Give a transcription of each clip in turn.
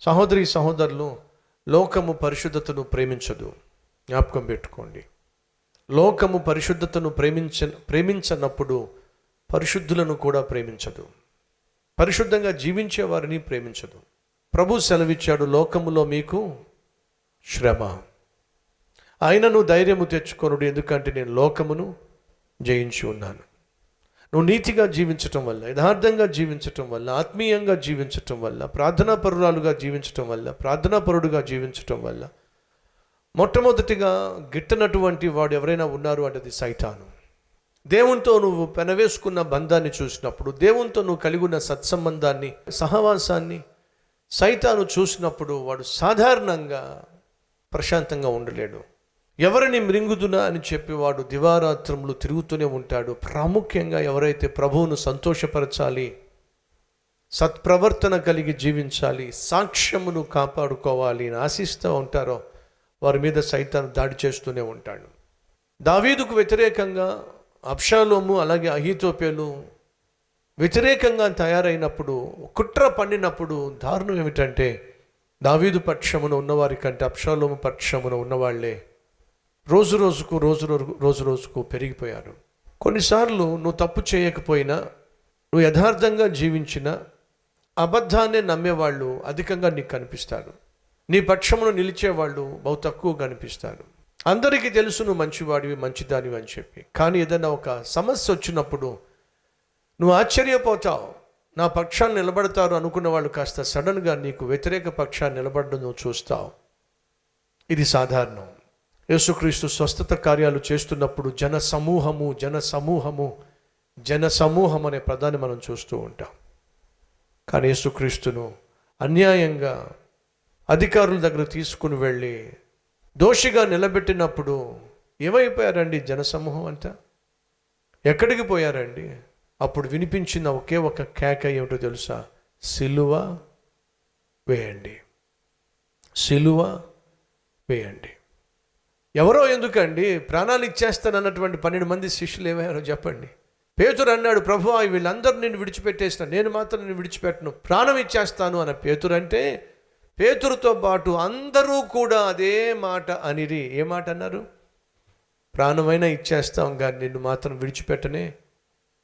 సహోదరి సహోదరులు లోకము పరిశుద్ధతను ప్రేమించదు. జ్ఞాపకం పెట్టుకోండి. లోకము పరిశుద్ధతను ప్రేమించ ప్రేమించనప్పుడు పరిశుద్ధులను కూడా ప్రేమించదు. పరిశుద్ధంగా జీవించే వారిని ప్రేమించదు. ప్రభు సెలవిచ్చాడు లోకములో మీకు శ్రమ. ఆయనను ధైర్యము తెచ్చుకొనుడు ఎందుకంటే నేను లోకమును జయించి ఉన్నాను. నువ్వు నీతిగా జీవించటం వల్ల యథార్థంగా జీవించటం వల్ల ఆత్మీయంగా జీవించటం వల్ల ప్రార్థనా పరురాలుగా జీవించటం వల్ల ప్రార్థనా పరుడుగా జీవించటం వల్ల మొట్టమొదటిగా గిట్టనటువంటి వాడు ఎవరైనా ఉన్నారు అంటే సైతాను. దేవునితో నువ్వు పెనవేసుకున్న బంధాన్ని చూసినప్పుడు దేవునితో నువ్వు కలిగి ఉన్న సత్సంబంధాన్ని సహవాసాన్ని సైతాను చూసినప్పుడు వాడు సాధారణంగా ప్రశాంతంగా ఉండలేడు. ఎవరిని మృంగుదునా అని చెప్పి వాడు దివారాత్రములు తిరుగుతూనే ఉంటాడు. ప్రాముఖ్యంగా ఎవరైతే ప్రభువును సంతోషపరచాలి సత్ప్రవర్తన కలిగి జీవించాలి సాక్ష్యమును కాపాడుకోవాలి అని ఆశిస్తూ ఉంటారో వారి మీద సైతాన్ని దాడి చేస్తూనే ఉంటాడు. దావీదుకు వ్యతిరేకంగా అప్షాలోము అలాగే అహితోపేలు వ్యతిరేకంగా తయారైనప్పుడు కుట్ర పండినప్పుడు దారుణం ఏమిటంటే దావీదు పక్షమున ఉన్నవారి కంటే అప్షాలోము పక్షమున ఉన్నవాళ్ళే రోజు రోజుకు రోజు రోజు రోజు రోజుకు పెరిగిపోయారు. కొన్నిసార్లు నువ్వు తప్పు చేయకపోయినా నువ్వు యథార్థంగా జీవించిన అబద్ధాన్ని నమ్మేవాళ్ళు అధికంగా నీకు కనిపిస్తారు. నీ పక్షమును నిలిచేవాళ్ళు బహు తక్కువ కనిపిస్తారు అందరికీ తెలుసు నువ్వు మంచివాడివి మంచిదానివి అని చెప్పి. కానీ ఏదైనా ఒక సమస్య వచ్చినప్పుడు నువ్వు ఆశ్చర్యపోతావు. నా పక్షాన్ని నిలబడతారు అనుకున్న వాళ్ళు కాస్త సడన్గా నీకు వ్యతిరేక పక్షాన్ని నిలబడడం నువ్వు చూస్తావు. ఇది సాధారణం. యేసుక్రీస్తు స్వస్థత కార్యాలు చేస్తున్నప్పుడు జన సమూహము జన సమూహము జన సమూహం అనే పదాన్ని మనం చూస్తూ ఉంటాం. కానీ యేసుక్రీస్తును అన్యాయంగా అధికారుల దగ్గర తీసుకుని వెళ్ళి దోషిగా నిలబెట్టినప్పుడు ఏమైపోయారండి జనసమూహం అంతా? ఎక్కడికి పోయారండి? అప్పుడు వినిపించిన ఒకే ఒక కేక ఏమిటో తెలుసా? సిలువ వేయండి. సిలువ వేయండి. ఎవరో ఎందుకండి ప్రాణాలు ఇచ్చేస్తానన్నటువంటి పన్నెండు మంది శిష్యులు ఏమయ్యారో చెప్పండి. పేతురు అన్నాడు ప్రభు వీళ్ళందరూ నేను విడిచిపెట్టేసిన నేను మాత్రం నేను విడిచిపెట్టను ప్రాణం ఇచ్చేస్తాను అన్న పేతురు అంటే పేతురుతో పాటు అందరూ కూడా అదే మాట అనిరి. ఏ మాట అన్నారు? ప్రాణమైనా ఇచ్చేస్తాం కానీ నిన్ను మాత్రం విడిచిపెట్టనే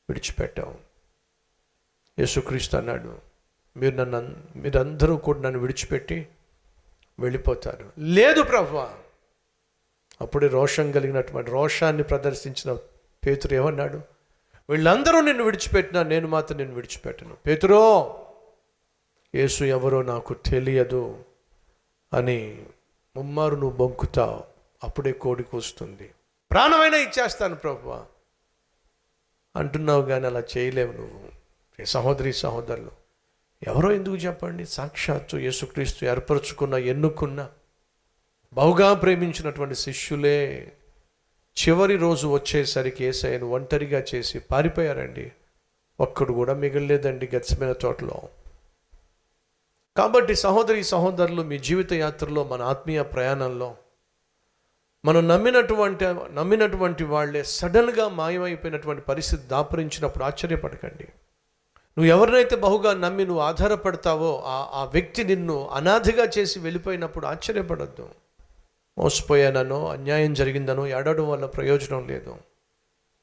విడిచిపెట్టాం యేసుక్రీస్తు అన్నాడు మీరు నన్ను అన్- మీరందరూ కూడా నన్ను విడిచిపెట్టి వెళ్ళిపోతారు. లేదు ప్రభా అప్పుడే రోషం కలిగినటువంటి రోషాన్ని ప్రదర్శించిన పేతురు ఏమన్నాడు? వీళ్ళందరూ నిన్ను విడిచిపెట్టినా నేను మాత్రం నిన్ను విడిచిపెట్టను. పేతురో యేసు ఎవరో నాకు తెలియదు అని ముమ్మారు నువ్వు బొంకుతావు. అప్పుడే కోడి కూస్తుంది. ప్రాణమైనా ఇచ్చేస్తాను ప్రభు అంటున్నావు కానీ అలా చేయలేవు నువ్వు. ఏ సహోదరి సహోదరులు ఎవరో ఎందుకు చెప్పండి? సాక్షాత్తు యేసుక్రీస్తు ఏర్పరచుకున్న ఎన్నుకున్న బహుగా ప్రేమించినటువంటి శిష్యులే చివరి రోజు వచ్చేసరికి ఏసయ్యను ఒంటరిగా చేసి పారిపోయారండి. ఒక్కడు కూడా మిగలలేదండి గచ్చమైన చోటలో కాబట్టి సహోదరి సహోదరులు మీ జీవిత యాత్రలో మన ఆత్మీయ ప్రయాణంలో మనం నమ్మినటువంటి నమ్మినటువంటి వాళ్ళే సడన్గా మాయమైపోయినటువంటి పరిస్థితి దాపరించినప్పుడు ఆశ్చర్యపడకండి. నువ్వు ఎవరినైతే బహుగా నమ్మి నువ్వు ఆధారపడతావో ఆ ఆ వ్యక్తి నిన్ను అనాథగా చేసి వెళ్ళిపోయినప్పుడు ఆశ్చర్యపడద్దు. మోసపోయానో అన్యాయం జరిగిందనో ఏడవడం వల్ల ప్రయోజనం లేదు.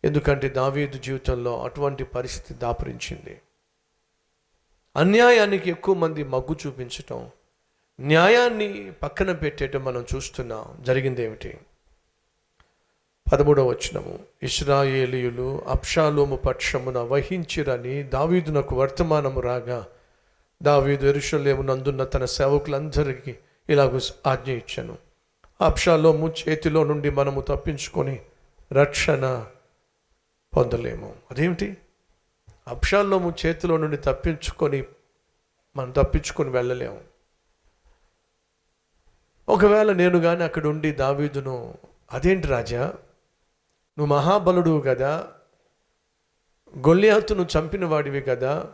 ఎందుకంటే దావీదు జీవితంలో అటువంటి పరిస్థితి దాపరించింది. అన్యాయానికి ఎక్కువ మంది మగ్గు చూపించటం న్యాయాన్ని పక్కన పెట్టేయటం మనం చూస్తున్నాం జరిగింది ఏమిటి పదమూడవ వచనము. ఇస్రాయేలీయులు అప్షాలోము పక్షమున వహించిరని దావీదునకు వర్తమానము రాగా దావీదు ఎరుషలేమునందున్న తన సేవకులందరికీ ఇలాగ ఆజ్ఞ ఇచ్చాను. అప్షాలోము చేతిలో నుండి మనము తప్పించుకొని రక్షణ పొందలేము. అదేమిటి? అప్షాలోము చేతిలో నుండి తప్పించుకొని మనం తప్పించుకొని వెళ్ళలేము. ఒకవేళ నేను కానీ అక్కడ ఉండి దావీదును అదేంటి రాజా? నువ్వు మహాబలుడు కదా గొల్లియాతును చంపిన వాడివి కదా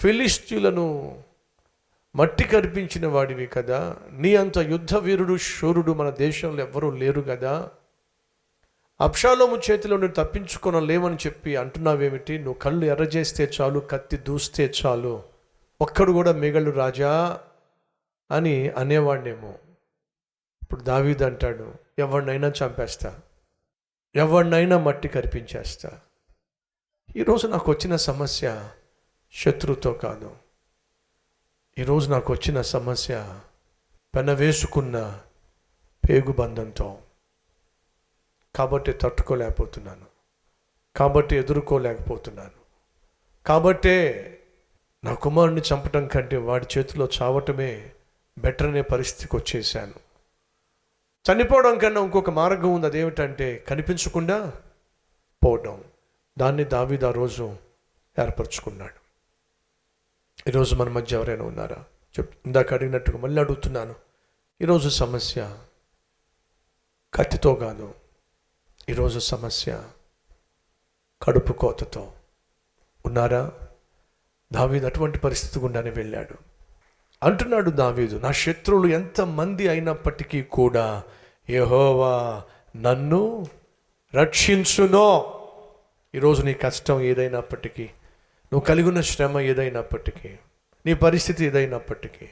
ఫిలిస్తీన్లను మట్టి కరిపించిన వాడివి కదా. నీ అంత యుద్ధ వీరుడు శూరుడు మన దేశంలో ఎవ్వరూ లేరు కదా. అప్షాలోము చేతిలో నువ్వు తప్పించుకొన లేవని చెప్పి అంటున్నావేమిటి? నువ్వు కళ్ళు ఎర్రజేస్తే చాలు కత్తి దూస్తే చాలు. ఒక్కడు కూడా మిగలు రాజా అని అనేవాడినేమో ఇప్పుడు దావీదు అంటాడు ఎవరినైనా చంపేస్తా. ఎవరినైనా మట్టి కరిపించేస్తా. ఈరోజు నాకు వచ్చిన సమస్య శత్రుతో కాదు. ఈరోజు నాకు వచ్చిన సమస్య పెనవేసుకున్న పేగుబంధంతో కాబట్టి తట్టుకోలేకపోతున్నాను. కాబట్టి ఎదుర్కోలేకపోతున్నాను. కాబట్టే నా కుమారుడిని చంపటం కంటే వాడి చేతిలో చావటమే బెటర్ అనే పరిస్థితికి వచ్చేసాను చనిపోవడం కన్నా ఇంకొక మార్గం ఉంది అదేమిటంటే కనిపించకుండా పోవడం దాన్ని దావీదు రోజు ఏర్పరచుకున్నాడు. ఈరోజు మన మధ్య ఎవరైనా ఉన్నారా? చెప్ ఇందాక అడిగినట్టుగా మళ్ళీ అడుగుతున్నాను. ఈరోజు సమస్య కత్తితో కాదు. ఈరోజు సమస్య కడుపు కోతతో. ఉన్నారా? దావీదు అటువంటి పరిస్థితి గుండానే వెళ్ళాడు. అంటున్నాడు దావీదు నా శత్రువులు ఎంతమంది అయినప్పటికీ కూడా యహోవా నన్ను రక్షించునో. ఈరోజు నీ కష్టం ఏదైనప్పటికీ నువ్వు కలిగిన శ్రమ ఏదైనప్పటికీ నీ పరిస్థితి ఏదైనప్పటికీ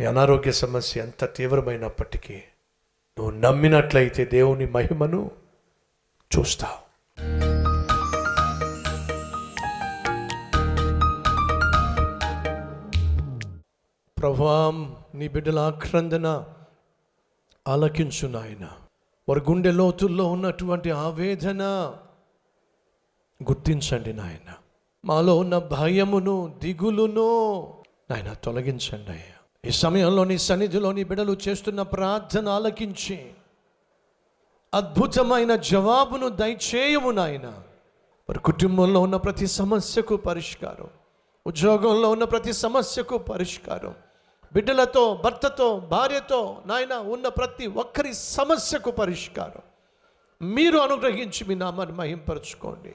నీ అనారోగ్య సమస్య ఎంత తీవ్రమైనప్పటికీ నువ్వు నమ్మినట్లయితే దేవుని మహిమను చూస్తావు. ప్రభాం నీ బిడ్డల ఆక్రందన ఆలకించు నాయన. వారి గుండె లోతుల్లో ఉన్నటువంటి ఆవేదన గుర్తించండి నాయన. మాలో ఉన్న భయమును దిగులును నాయన తొలగించండి అయ్యా. ఈ సమయంలో నీ సన్నిధిలో నీ బిడ్డలు చేస్తున్న ప్రార్థన ఆలకించి అద్భుతమైన జవాబును దయచేయము నాయన. మరి కుటుంబంలో ఉన్న ప్రతి సమస్యకు పరిష్కారం. ఉద్యోగంలో ఉన్న ప్రతి సమస్యకు పరిష్కారం. బిడ్డలతో భర్తతో భార్యతో నాయన ఉన్న ప్రతి ఒక్కరి సమస్యకు పరిష్కారం. మీరు అనుగ్రహించి మీ నామాన్ని మహింపరచుకోండి.